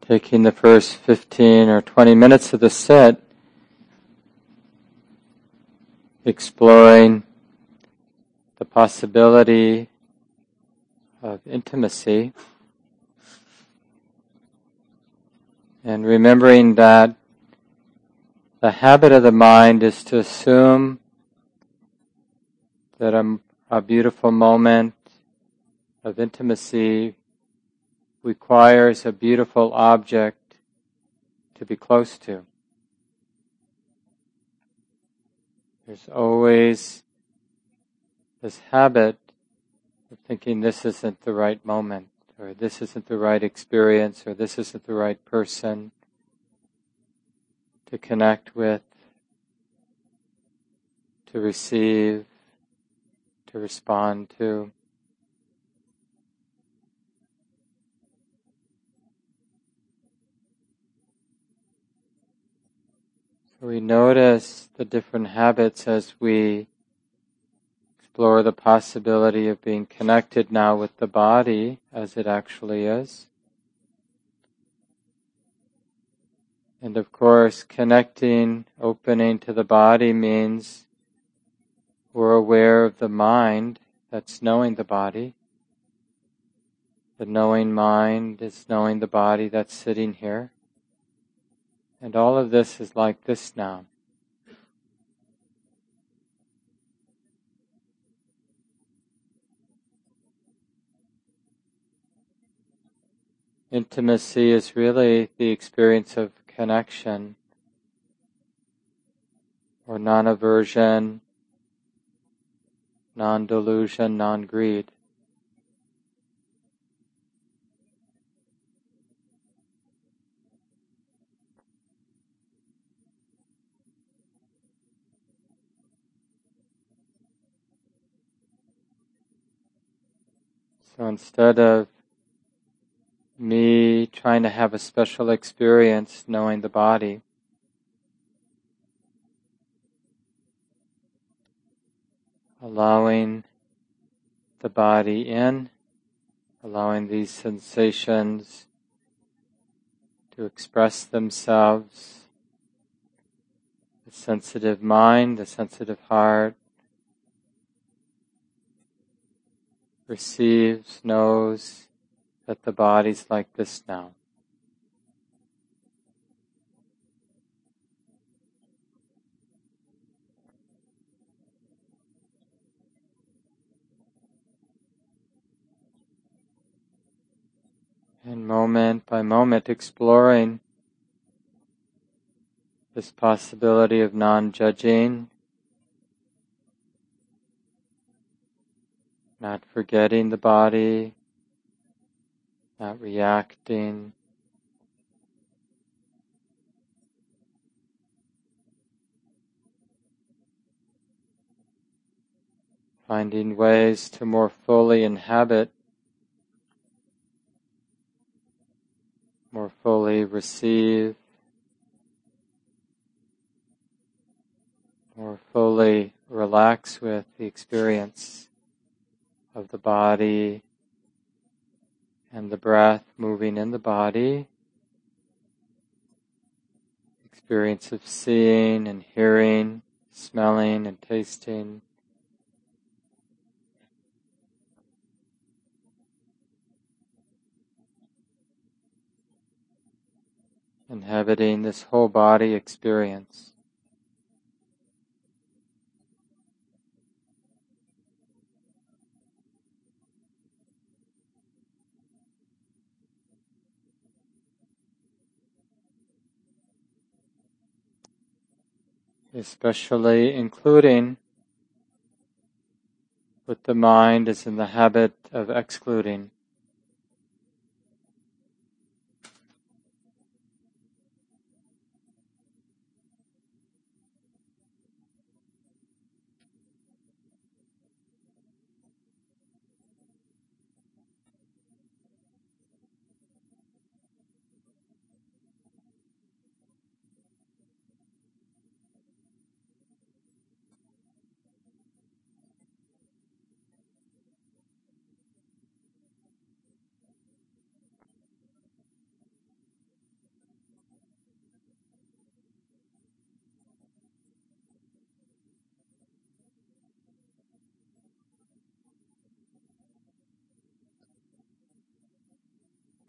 taking the first 15 or 20 minutes of the sit, exploring the possibility of intimacy and remembering that the habit of the mind is to assume that a, a beautiful moment of intimacy requires a beautiful object to be close to. There's always this habit of thinking this isn't the right moment, or this isn't the right experience, or this isn't the right person to connect with, to receive, to respond to. We notice the different habits as we explore the possibility of being connected now with the body as it actually is. And of course, connecting, opening to the body means we're aware of the mind that's knowing the body. The knowing mind is knowing the body that's sitting here. And all of this is like this now. Intimacy is really the experience of connection or non aversion, non delusion, non greed. So instead of me trying to have a special experience knowing the body, allowing the body in, allowing these sensations to express themselves, the sensitive mind, the sensitive heart, receives, knows that the body's like this now. And moment by moment exploring this possibility of non-judging, not forgetting the body, not reacting. Finding ways to more fully inhabit, more fully receive, more fully relax with the experience of the body and the breath moving in the body. Experience of seeing and hearing, smelling and tasting. Inhabiting this whole body experience. Especially including what the mind is in the habit of excluding.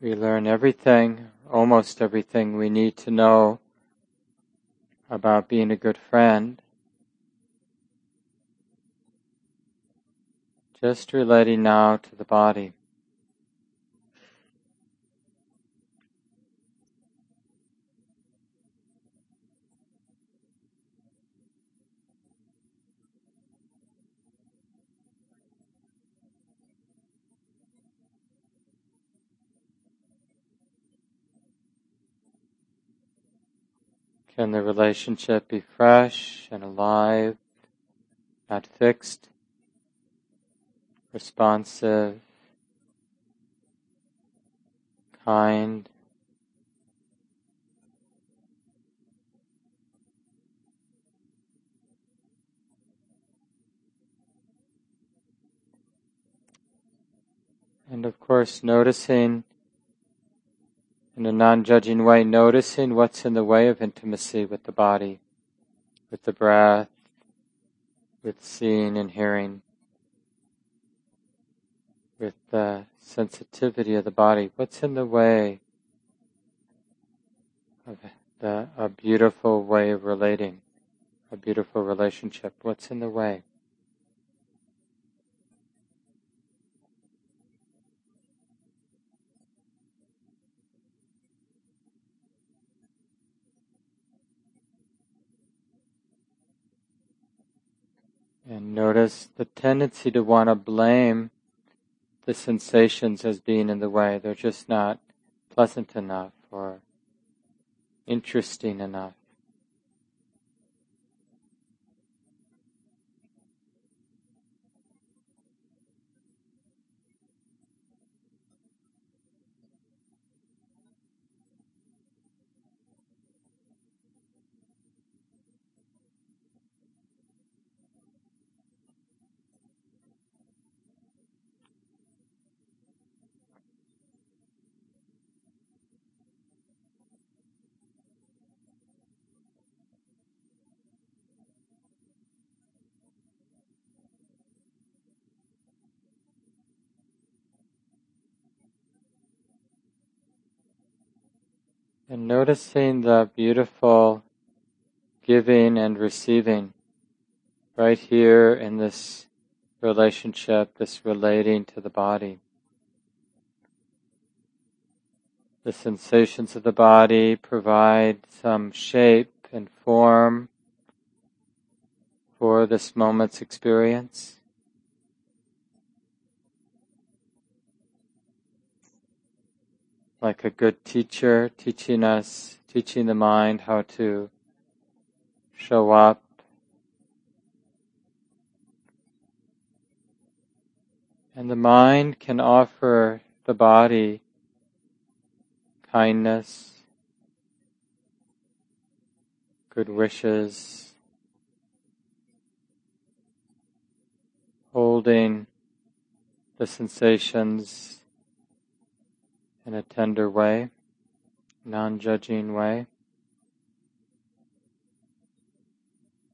We learn everything, almost everything we need to know about being a good friend. Just relating now to the body. Can the relationship be fresh and alive, not fixed, responsive, kind, and of course noticing in a non-judging way, noticing what's in the way of intimacy with the body, with the breath, with seeing and hearing, with the sensitivity of the body. What's in the way of the, a beautiful way of relating, a beautiful relationship? What's in the way? And notice the tendency to want to blame the sensations as being in the way. They're just not pleasant enough or interesting enough. And noticing the beautiful giving and receiving right here in this relationship, this relating to the body. The sensations of the body provide some shape and form for this moment's experience. Like a good teacher teaching us, teaching the mind how to show up. And the mind can offer the body kindness, good wishes, holding the sensations in a tender way, non-judging way.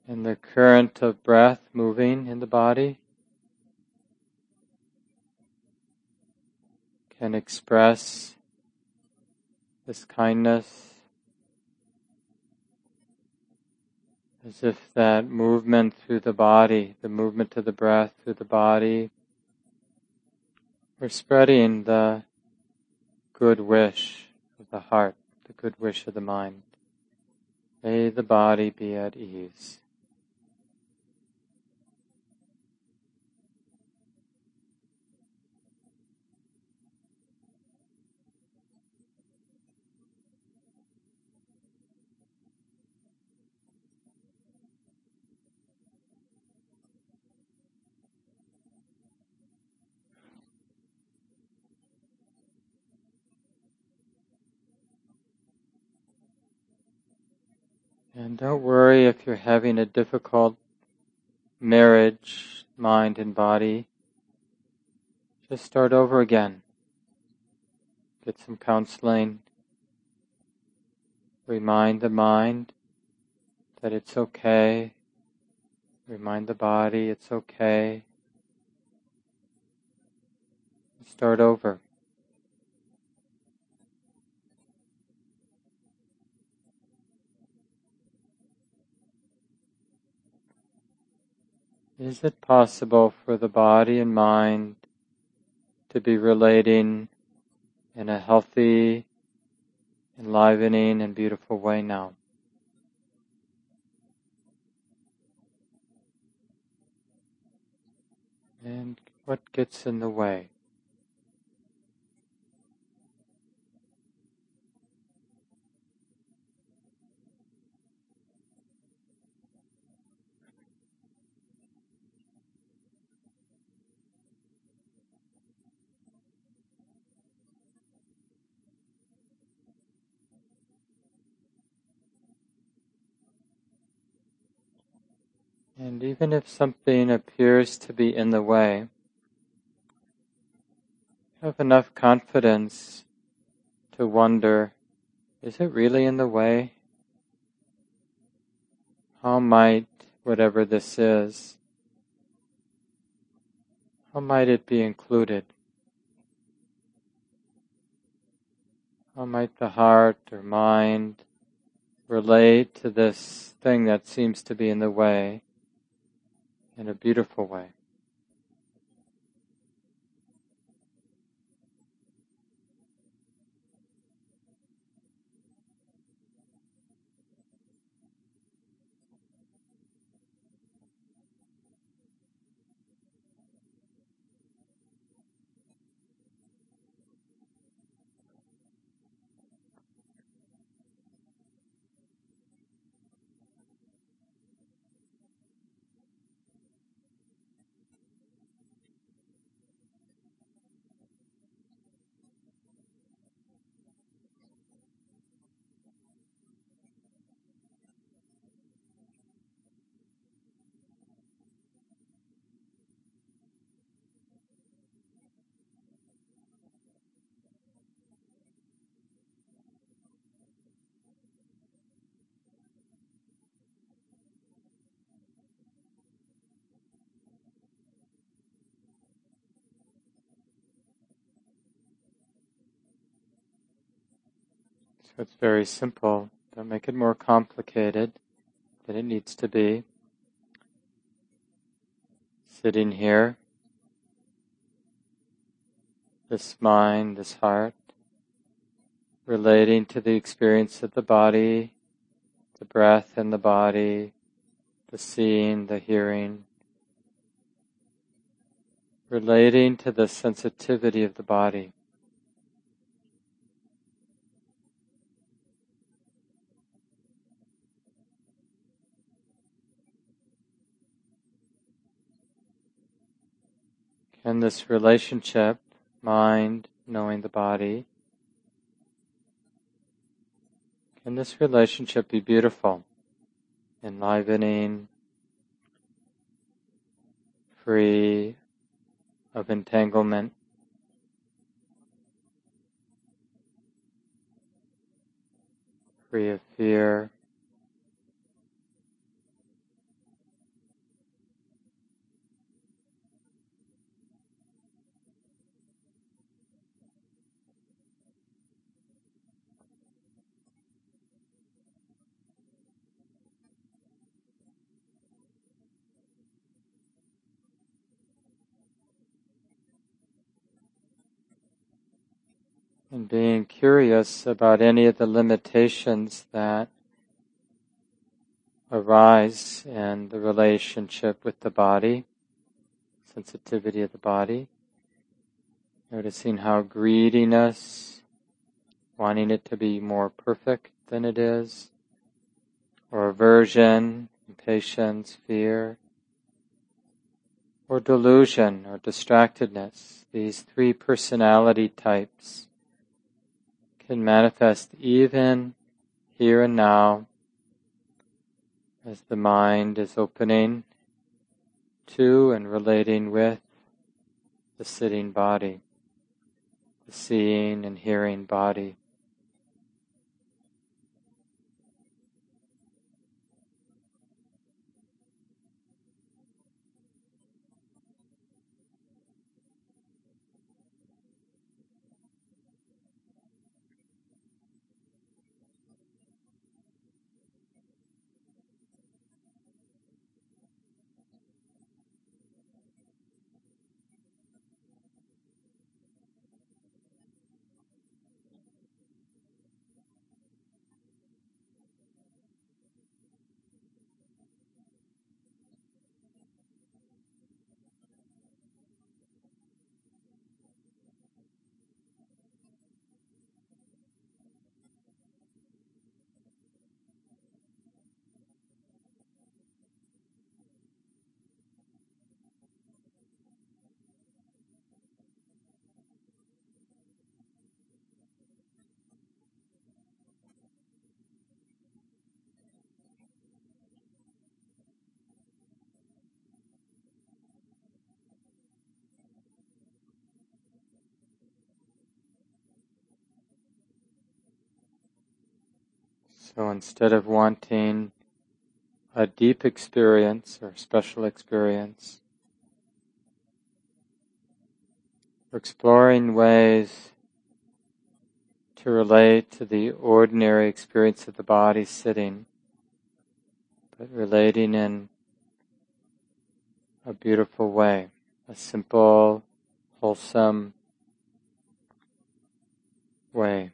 And the current of breath moving in the body can express this kindness as if that movement through the body, the movement of the breath through the body, we're spreading the good wish of the heart, the good wish of the mind. May the body be at ease. And don't worry if you're having a difficult marriage, mind and body. Just start over again. Get some counseling. Remind the mind that it's okay. Remind the body it's okay. Start over. Is it possible for the body and mind to be relating in a healthy, enlivening, and beautiful way now? And what gets in the way? And even if something appears to be in the way, have enough confidence to wonder, is it really in the way? How might whatever this is, how might it be included? How might the heart or mind relate to this thing that seems to be in the way? In a beautiful way. It's very simple. Don't make it more complicated than it needs to be. Sitting here, this mind, this heart, relating to the experience of the body, the breath in the body, the seeing, the hearing, relating to the sensitivity of the body. And this relationship, mind knowing the body, can this relationship be beautiful, enlivening, free of entanglement? Free of fear, and being curious about any of the limitations that arise in the relationship with the body, sensitivity of the body. Noticing how greediness, wanting it to be more perfect than it is, or aversion, impatience, fear, or delusion or distractedness, these three personality types can manifest even here and now as the mind is opening to and relating with the sitting body, the seeing and hearing body. So instead of wanting a deep experience or special experience, we're exploring ways to relate to the ordinary experience of the body sitting, but relating in a beautiful way, a simple, wholesome way.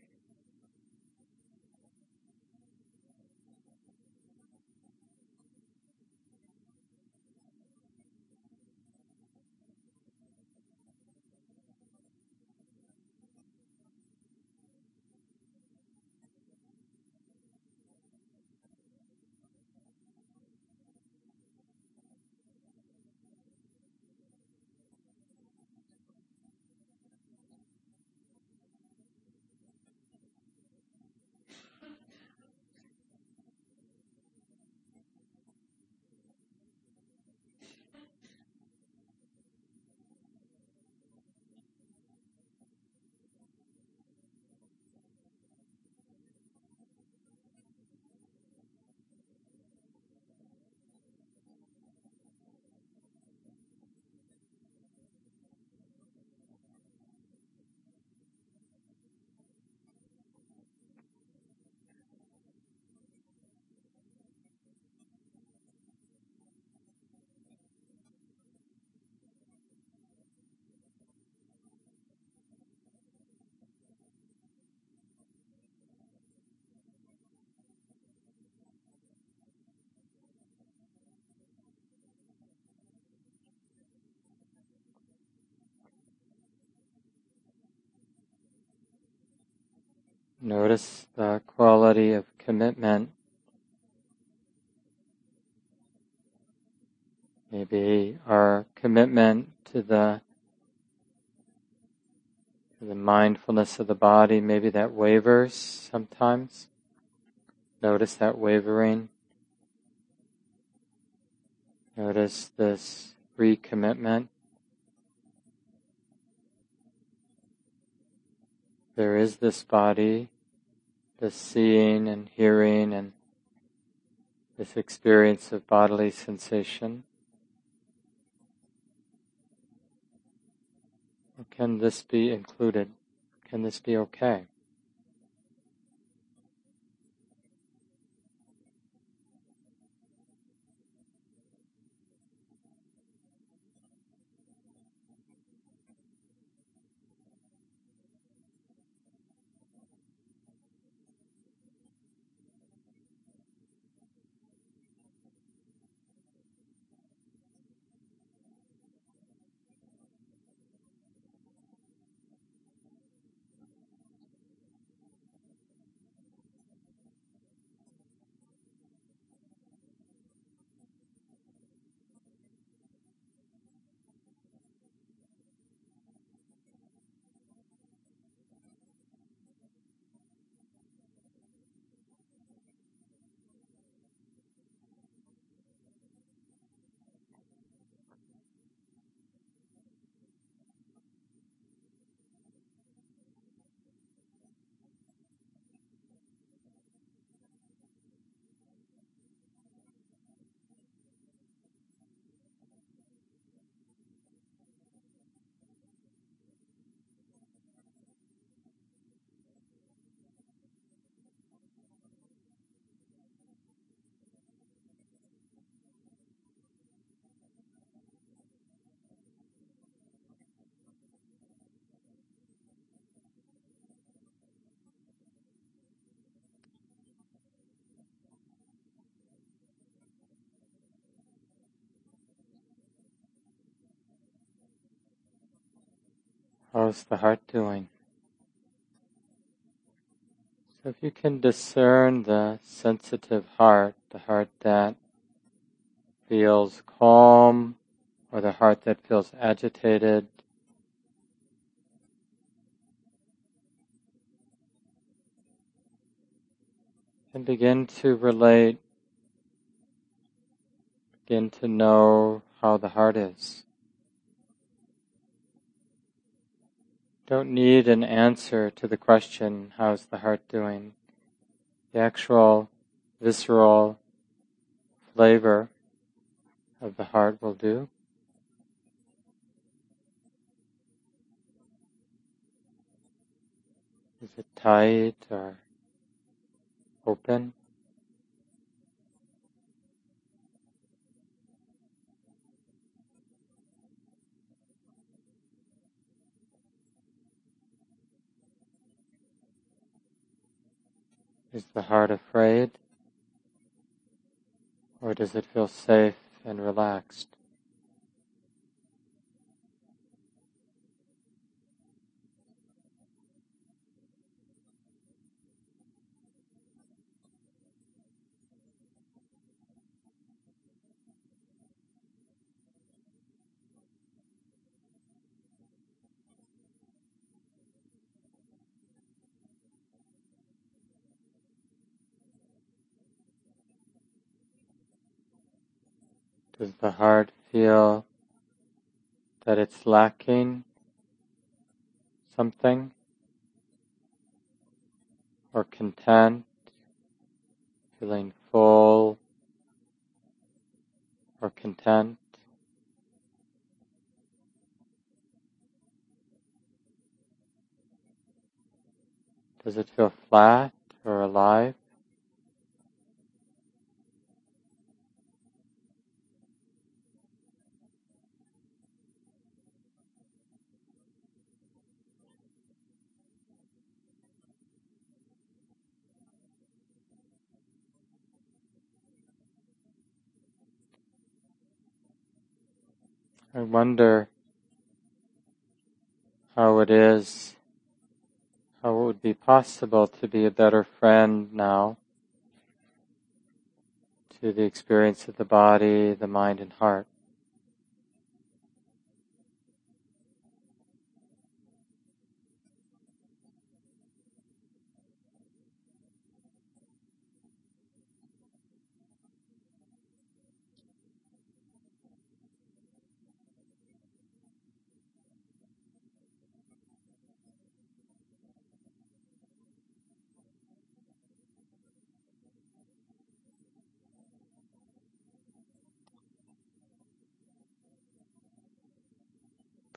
Notice the quality of commitment. Maybe our commitment to the to the mindfulness of the body, maybe that wavers sometimes. Notice that wavering. Notice this recommitment. There is this body this seeing and hearing and this experience of bodily sensation? Or can this be included? Can this be okay? How's the heart doing? So if you can discern the sensitive heart, the heart that feels calm or the heart that feels agitated, and begin to relate, begin to know how the heart is. Don't need an answer to the question, how's the heart doing? the actual visceral flavor of the heart will do. Is it tight or open? Is the heart afraid? Or does it feel safe and relaxed? Does the heart feel that it's lacking something? Or content, feeling full or content? Does it feel flat or alive? I wonder how it is, how it would be possible to be a better friend now to the experience of the body, the mind, and heart.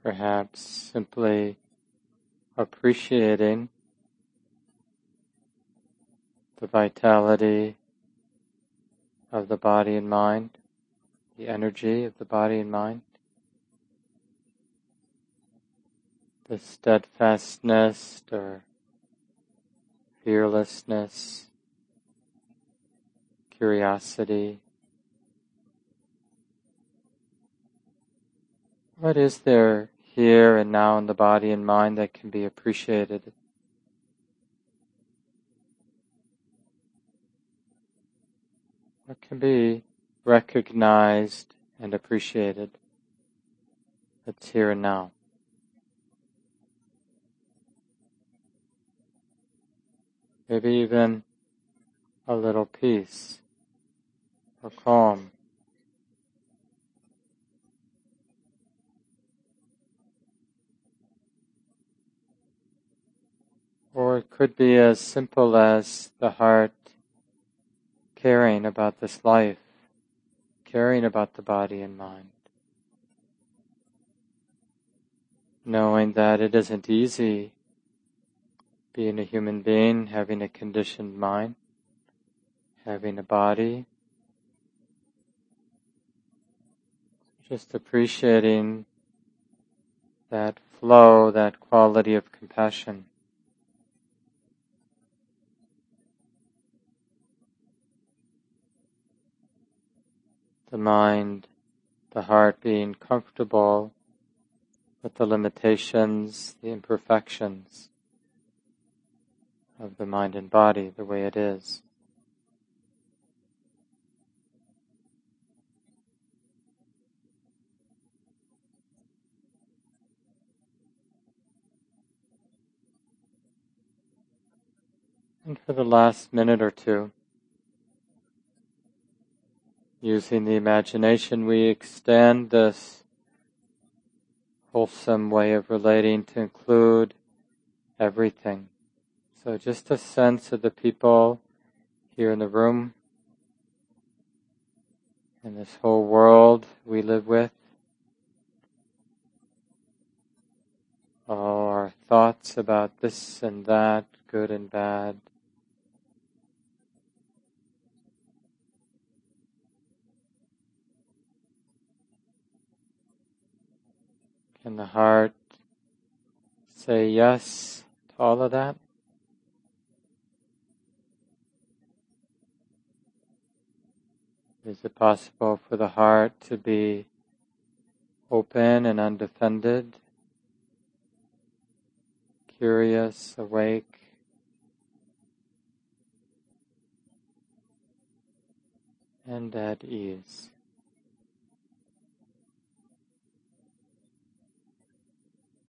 Perhaps simply appreciating the vitality of the body and mind, the energy of the body and mind, the steadfastness or fearlessness, curiosity, What is there here and now in the body and mind that can be appreciated? What can be recognized and appreciated that's here and now? Maybe even a little peace or calm. Or it could be as simple as the heart caring about this life, caring about the body and mind. Knowing that it isn't easy being a human being, having a conditioned mind, having a body. Just appreciating that flow, that quality of compassion. The mind, the heart being comfortable with the limitations, the imperfections of the mind and body the way it is. And for the last minute or two, Using the imagination, we extend this wholesome way of relating to include everything. So just a sense of the people here in the room, in this whole world we live with. All our thoughts about this and that, good and bad. Can the heart say yes to all of that? Is it possible for the heart to be open and undefended, curious, awake? and at ease.